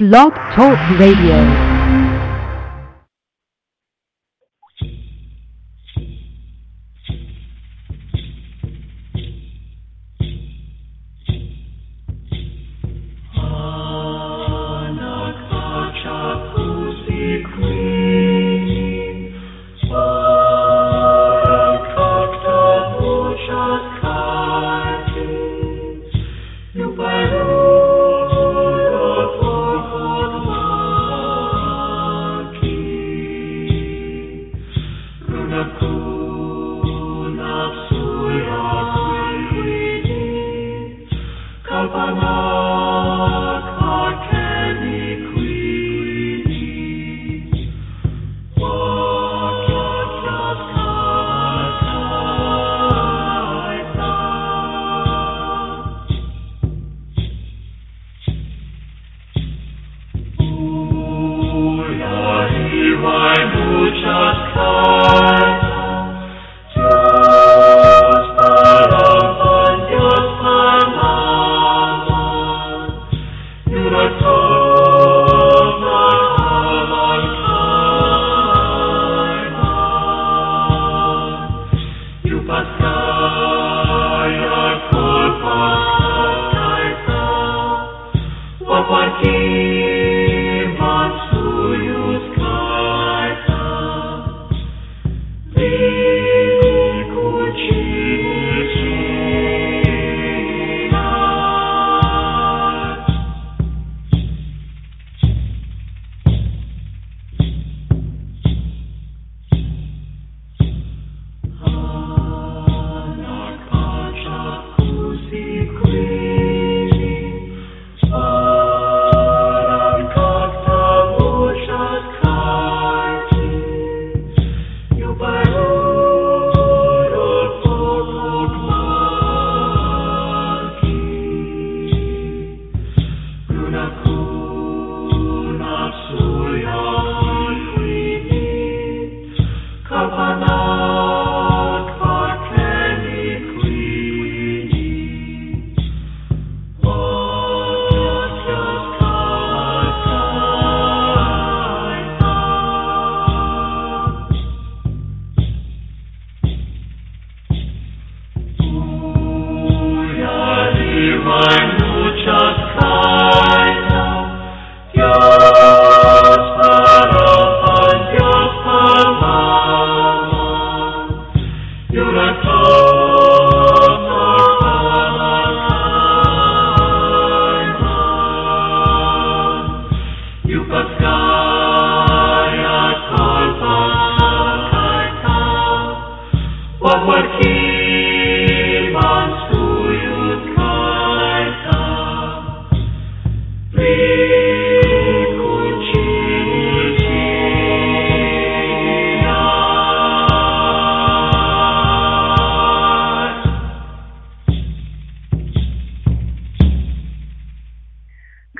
Blog Talk Radio.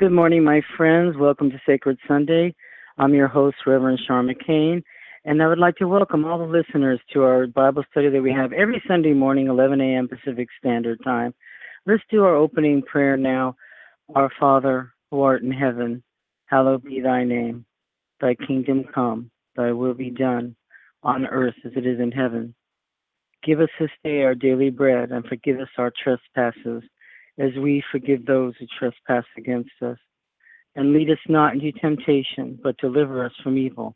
Good morning, my friends. Welcome to Sacred Sunday. I'm your host, Reverend Sean McCain, and I would like to welcome all the listeners to our Bible study that we have every Sunday morning, 11 a.m. Pacific Standard Time. Let's do our opening prayer now. Our Father, who art in heaven, hallowed be thy name. Thy kingdom come, thy will be done, on earth as it is in heaven. Give us this day our daily bread, and forgive us our trespasses as we forgive those who trespass against us. And lead us not into temptation, but deliver us from evil.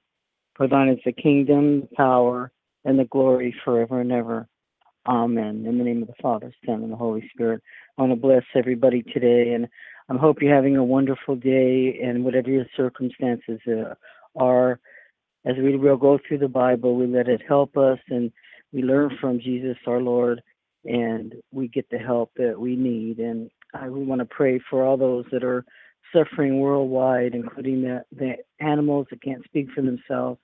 For thine is the kingdom, the power, and the glory forever and ever. Amen. In the name of the Father, Son, and the Holy Spirit. I want to bless everybody today, and I hope you're having a wonderful day, and whatever your circumstances uh, are, as we will go through the Bible, we let it help us, and we learn from Jesus our Lord and we get the help that we need. And I, we want to pray for all those that are suffering worldwide, including the, the animals that can't speak for themselves.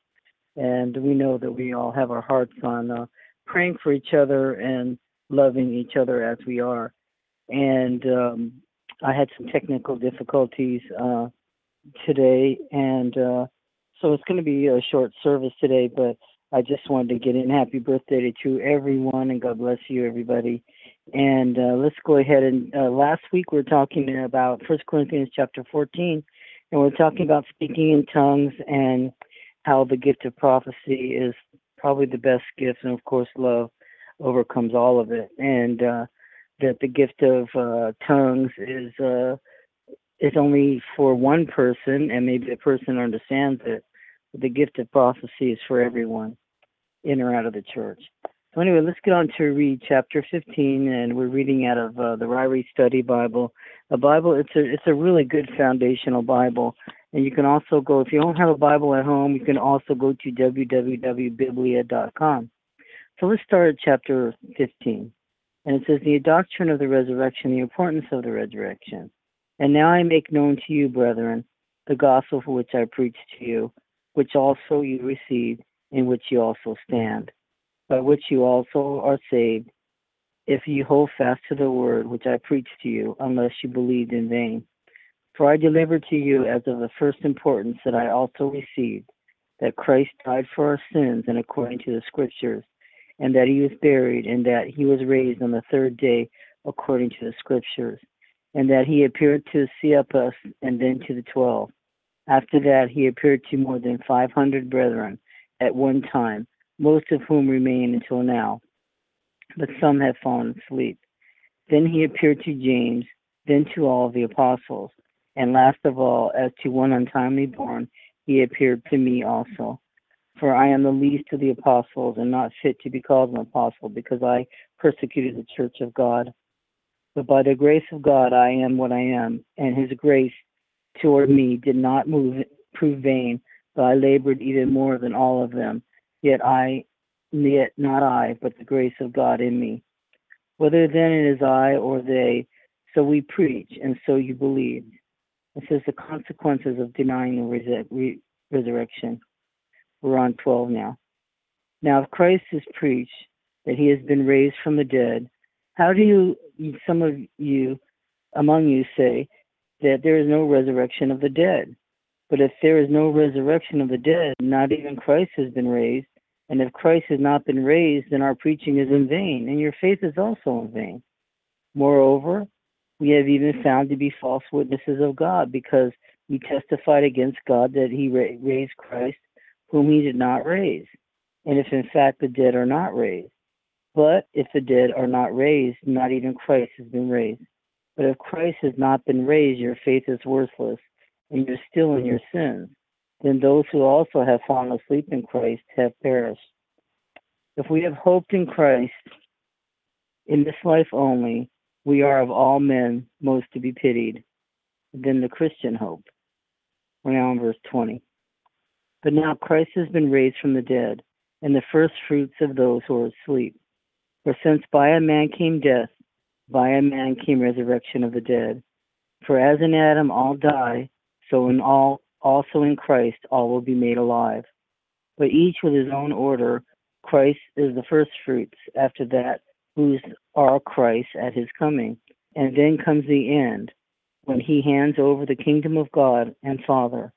And we know that we all have our hearts on uh, praying for each other and loving each other as we are. And um, I had some technical difficulties uh, today, and uh, so it's going to be a short service today, but I just wanted to get in happy birthday to everyone and God bless you, everybody. And uh, let's go ahead and uh, last week we are talking about First Corinthians chapter 14, And we're talking about speaking in tongues and how the gift of prophecy is probably the best gift, and of course, love overcomes all of it. And uh, that the gift of uh, tongues is uh, is only for one person, and maybe the person understands it. The gift of prophecy is for everyone, in or out of the church. So anyway, let's get on to read chapter 15, and we're reading out of uh, the Ryrie Study Bible. A Bible, it's a it's a really good foundational Bible, and you can also go if you don't have a Bible at home, you can also go to www.biblia.com. So let's start at chapter 15. And it says, The doctrine of the resurrection, the importance of the resurrection. And now I make known to you, brethren, the gospel for which I preached to you, which also you received, in which you also stand, by which you also are saved, if you hold fast to the word which I preached to you, unless you believed in vain. For I delivered to you as of the first importance that I also received, that Christ died for our sins and according to the scriptures and that he was buried, and that he was raised on the third day according to the scriptures, and that he appeared to Cephas and then to the twelve. After that, he appeared to more than five hundred brethren at one time, most of whom remain until now, but some have fallen asleep. Then he appeared to James, then to all the apostles, and last of all, as to one untimely born, he appeared to me also. For I am the least of the apostles and not fit to be called an apostle because I persecuted the church of God. But by the grace of God I am what I am, and his grace toward me did not move, prove vain, but I labored even more than all of them. Yet I, yet not I, but the grace of God in me. Whether then it is I or they, so we preach, and so you believe. It says the consequences of denying the resurrection. We're on 12 now. Now, if Christ is preached that he has been raised from the dead, how do you, some of you among you say that there is no resurrection of the dead? But if there is no resurrection of the dead, not even Christ has been raised. And if Christ has not been raised, then our preaching is in vain, and your faith is also in vain. Moreover, we have even found to be false witnesses of God, because we testified against God that he raised Christ whom he did not raise, and if in fact the dead are not raised. But if the dead are not raised, not even Christ has been raised. But if Christ has not been raised, your faith is worthless, and you're still in your mm-hmm. sins. Then those who also have fallen asleep in Christ have perished. If we have hoped in Christ in this life only, we are of all men most to be pitied. Then the Christian hope. We're now in verse 20. But now Christ has been raised from the dead, and the first fruits of those who are asleep. For since by a man came death, by a man came resurrection of the dead. For as in Adam all die, so in all also in Christ all will be made alive. But each with his own order, Christ is the first fruits, after that whose are Christ at his coming. And then comes the end, when he hands over the kingdom of God and Father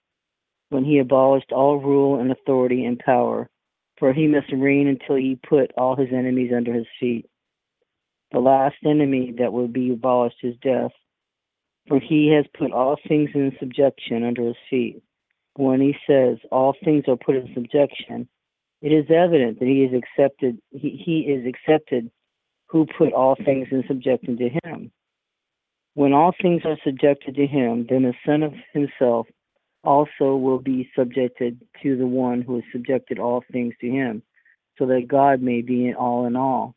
when he abolished all rule and authority and power, for he must reign until he put all his enemies under his feet. The last enemy that will be abolished is death, for he has put all things in subjection under his feet. When he says all things are put in subjection, it is evident that he is accepted he, he is accepted who put all things in subjection to him. When all things are subjected to him, then the Son of himself also will be subjected to the one who has subjected all things to him, so that God may be in all in all.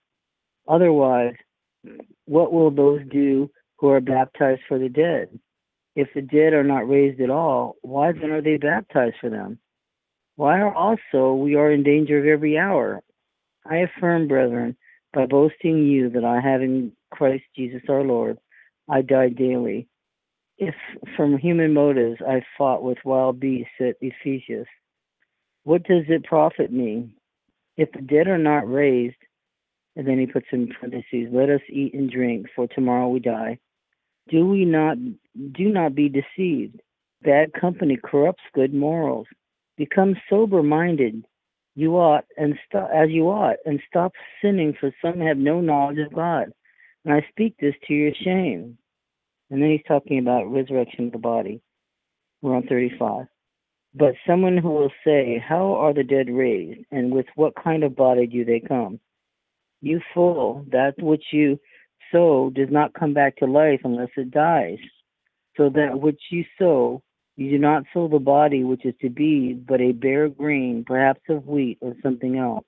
Otherwise, what will those do who are baptized for the dead? If the dead are not raised at all, why then are they baptized for them? Why are also we are in danger of every hour? I affirm, brethren, by boasting you that I have in Christ Jesus our Lord, I die daily if from human motives I fought with wild beasts at Ephesus, what does it profit me? If the dead are not raised, and then he puts in parentheses, let us eat and drink, for tomorrow we die. Do we not do not be deceived? Bad company corrupts good morals. Become sober minded. You ought and stop as you ought, and stop sinning, for some have no knowledge of God. And I speak this to your shame. And then he's talking about resurrection of the body. We're on 35. But someone who will say, How are the dead raised, and with what kind of body do they come? You fool, that which you sow does not come back to life unless it dies. So that which you sow, you do not sow the body which is to be, but a bare grain, perhaps of wheat or something else.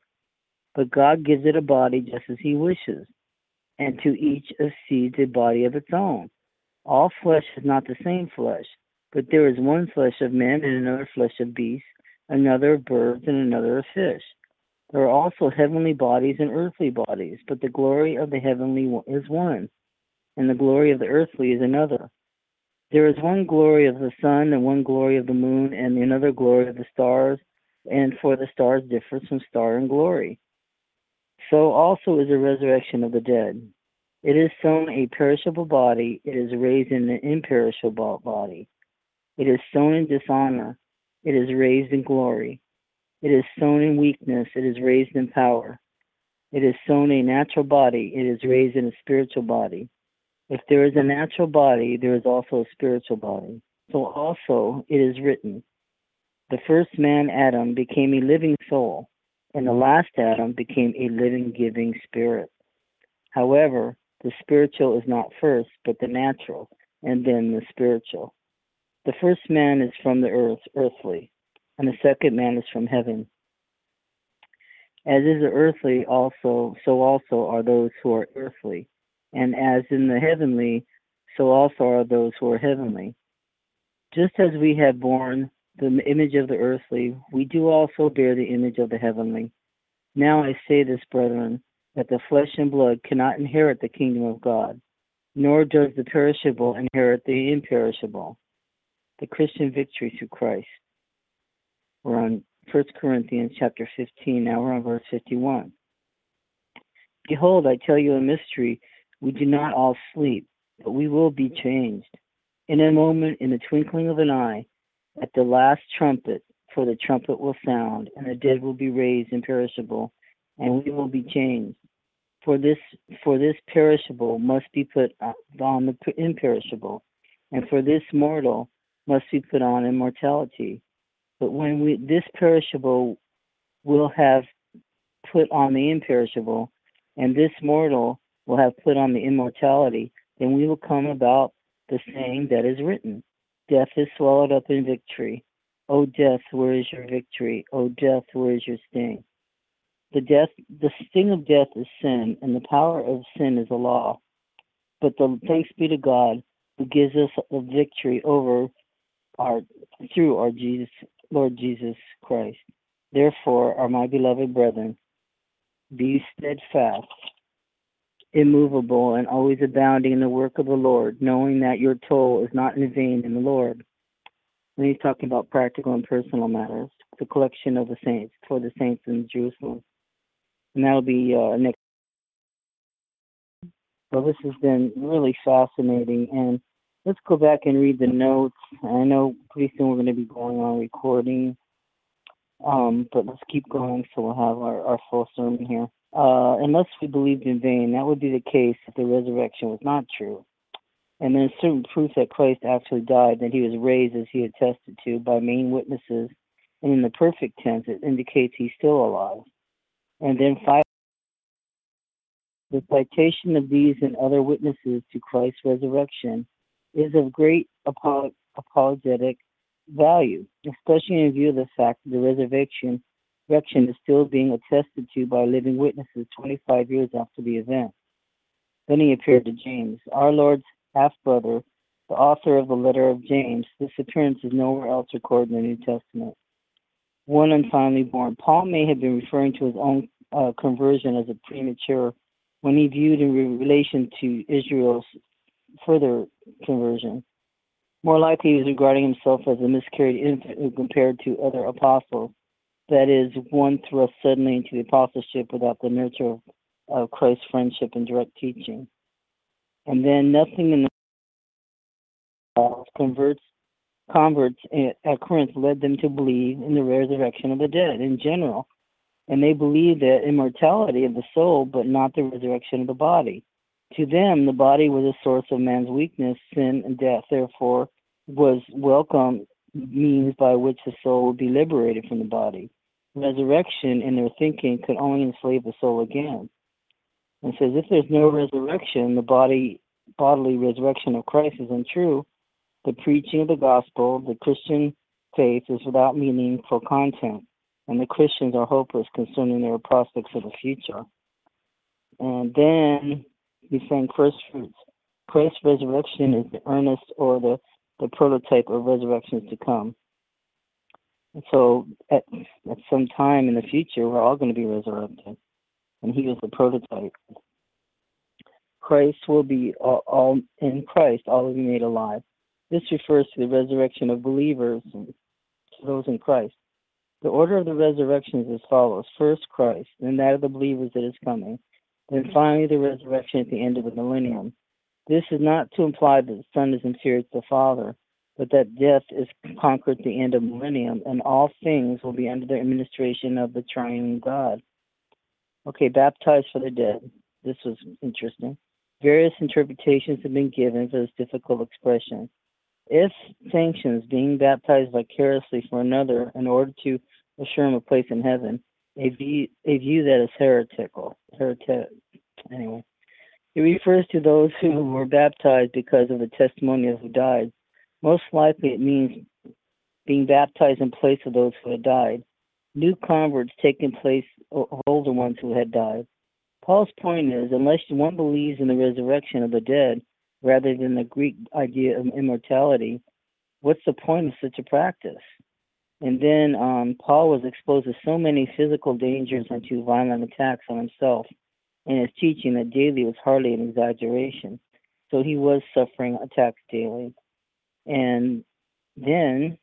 But God gives it a body just as He wishes, and to each a seed a body of its own. All flesh is not the same flesh, but there is one flesh of men, and another flesh of beasts, another of birds, and another of fish. There are also heavenly bodies and earthly bodies, but the glory of the heavenly is one, and the glory of the earthly is another. There is one glory of the sun, and one glory of the moon, and another glory of the stars, and for the stars differs from star in glory. So also is the resurrection of the dead. It is sown a perishable body, it is raised in an imperishable body. It is sown in dishonor, it is raised in glory. It is sown in weakness, it is raised in power. It is sown a natural body, it is raised in a spiritual body. If there is a natural body, there is also a spiritual body. So also it is written The first man, Adam, became a living soul, and the last Adam became a living, giving spirit. However, the spiritual is not first, but the natural, and then the spiritual. The first man is from the earth, earthly, and the second man is from heaven. As is the earthly also, so also are those who are earthly. And as in the heavenly, so also are those who are heavenly. Just as we have borne the image of the earthly, we do also bear the image of the heavenly. Now I say this, brethren, that the flesh and blood cannot inherit the kingdom of God, nor does the perishable inherit the imperishable the Christian victory through Christ. We're on 1 Corinthians chapter 15. Now we're on verse 51. Behold, I tell you a mystery. We do not all sleep, but we will be changed. In a moment, in the twinkling of an eye, at the last trumpet, for the trumpet will sound, and the dead will be raised imperishable, and we will be changed. For this, for this perishable must be put on the imperishable, and for this mortal must be put on immortality. But when we this perishable will have put on the imperishable, and this mortal will have put on the immortality, then we will come about the saying that is written Death is swallowed up in victory. O death, where is your victory? O death, where is your sting? The death the sting of death is sin, and the power of sin is the law. But the thanks be to God who gives us the victory over our through our Jesus Lord Jesus Christ. Therefore, are my beloved brethren, be steadfast, immovable, and always abounding in the work of the Lord, knowing that your toil is not in vain in the Lord. And he's talking about practical and personal matters, the collection of the saints for the saints in Jerusalem. And that'll be uh, next. Well, this has been really fascinating, and let's go back and read the notes. I know pretty soon we're going to be going on recording, um, but let's keep going so we'll have our, our full sermon here. Uh, unless we believed in vain, that would be the case if the resurrection was not true. And there's certain proof that Christ actually died, that he was raised as he attested to by main witnesses. And in the perfect tense, it indicates he's still alive. And then five, the citation of these and other witnesses to Christ's resurrection is of great apologetic value, especially in view of the fact that the resurrection, is still being attested to by living witnesses 25 years after the event. Then he appeared to James, our Lord's half brother, the author of the letter of James. This appearance is nowhere else recorded in the New Testament. One untimely born. Paul may have been referring to his own uh, conversion as a premature when he viewed in relation to Israel's further conversion. More likely, he was regarding himself as a miscarried infant who compared to other apostles. That is, one thrust suddenly into the apostleship without the nurture of, of Christ's friendship and direct teaching. And then nothing in the converts converts at Corinth led them to believe in the resurrection of the dead in general, and they believed that immortality of the soul, but not the resurrection of the body. To them, the body was a source of man's weakness, sin, and death. Therefore, was welcome means by which the soul will be liberated from the body. Resurrection in their thinking could only enslave the soul again. And says if there's no resurrection, the body bodily resurrection of Christ is untrue. The preaching of the gospel, the Christian faith, is without meaningful content, and the Christians are hopeless concerning their prospects for the future. And then he's saying first fruits. Christ's resurrection is the earnest or the, the prototype of resurrections to come. And so at, at some time in the future, we're all going to be resurrected. And he was the prototype. Christ will be all, all in Christ, all will be made alive. This refers to the resurrection of believers and those in Christ. The order of the resurrection is as follows first Christ, then that of the believers that is coming, then finally the resurrection at the end of the millennium. This is not to imply that the Son is inferior to the Father, but that death is conquered at the end of millennium, and all things will be under the administration of the triune God. Okay, baptized for the dead. This was interesting. Various interpretations have been given for this difficult expression. If sanctions being baptized vicariously for another in order to assure him a place in heaven, a view, a view that is heretical. Heretic. Anyway, it refers to those who were baptized because of the testimony of who died. Most likely, it means being baptized in place of those who had died. New converts taking place of older ones who had died. Paul's point is, unless one believes in the resurrection of the dead rather than the Greek idea of immortality, what's the point of such a practice? And then um, Paul was exposed to so many physical dangers and to violent attacks on himself and his teaching that daily was hardly an exaggeration. So he was suffering attacks daily. And then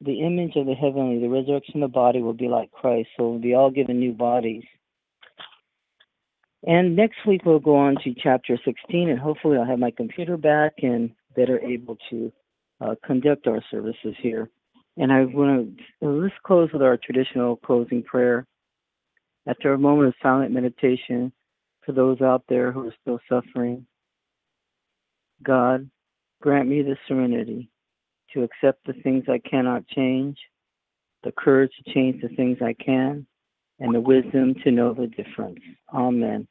the image of the heavenly, the resurrection of the body will be like Christ. So we'll be all given new bodies. And next week we'll go on to chapter 16, and hopefully I'll have my computer back and better able to uh, conduct our services here. And I want to let's close with our traditional closing prayer. After a moment of silent meditation for those out there who are still suffering, God, grant me the serenity to accept the things I cannot change, the courage to change the things I can, and the wisdom to know the difference. Amen.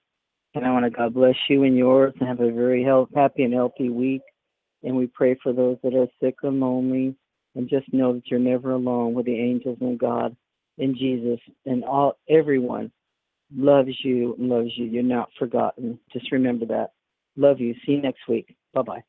And I want to God bless you and yours and have a very health, happy and healthy week. And we pray for those that are sick and lonely. And just know that you're never alone with the angels and God and Jesus. And all everyone loves you loves you. You're not forgotten. Just remember that. Love you. See you next week. Bye bye.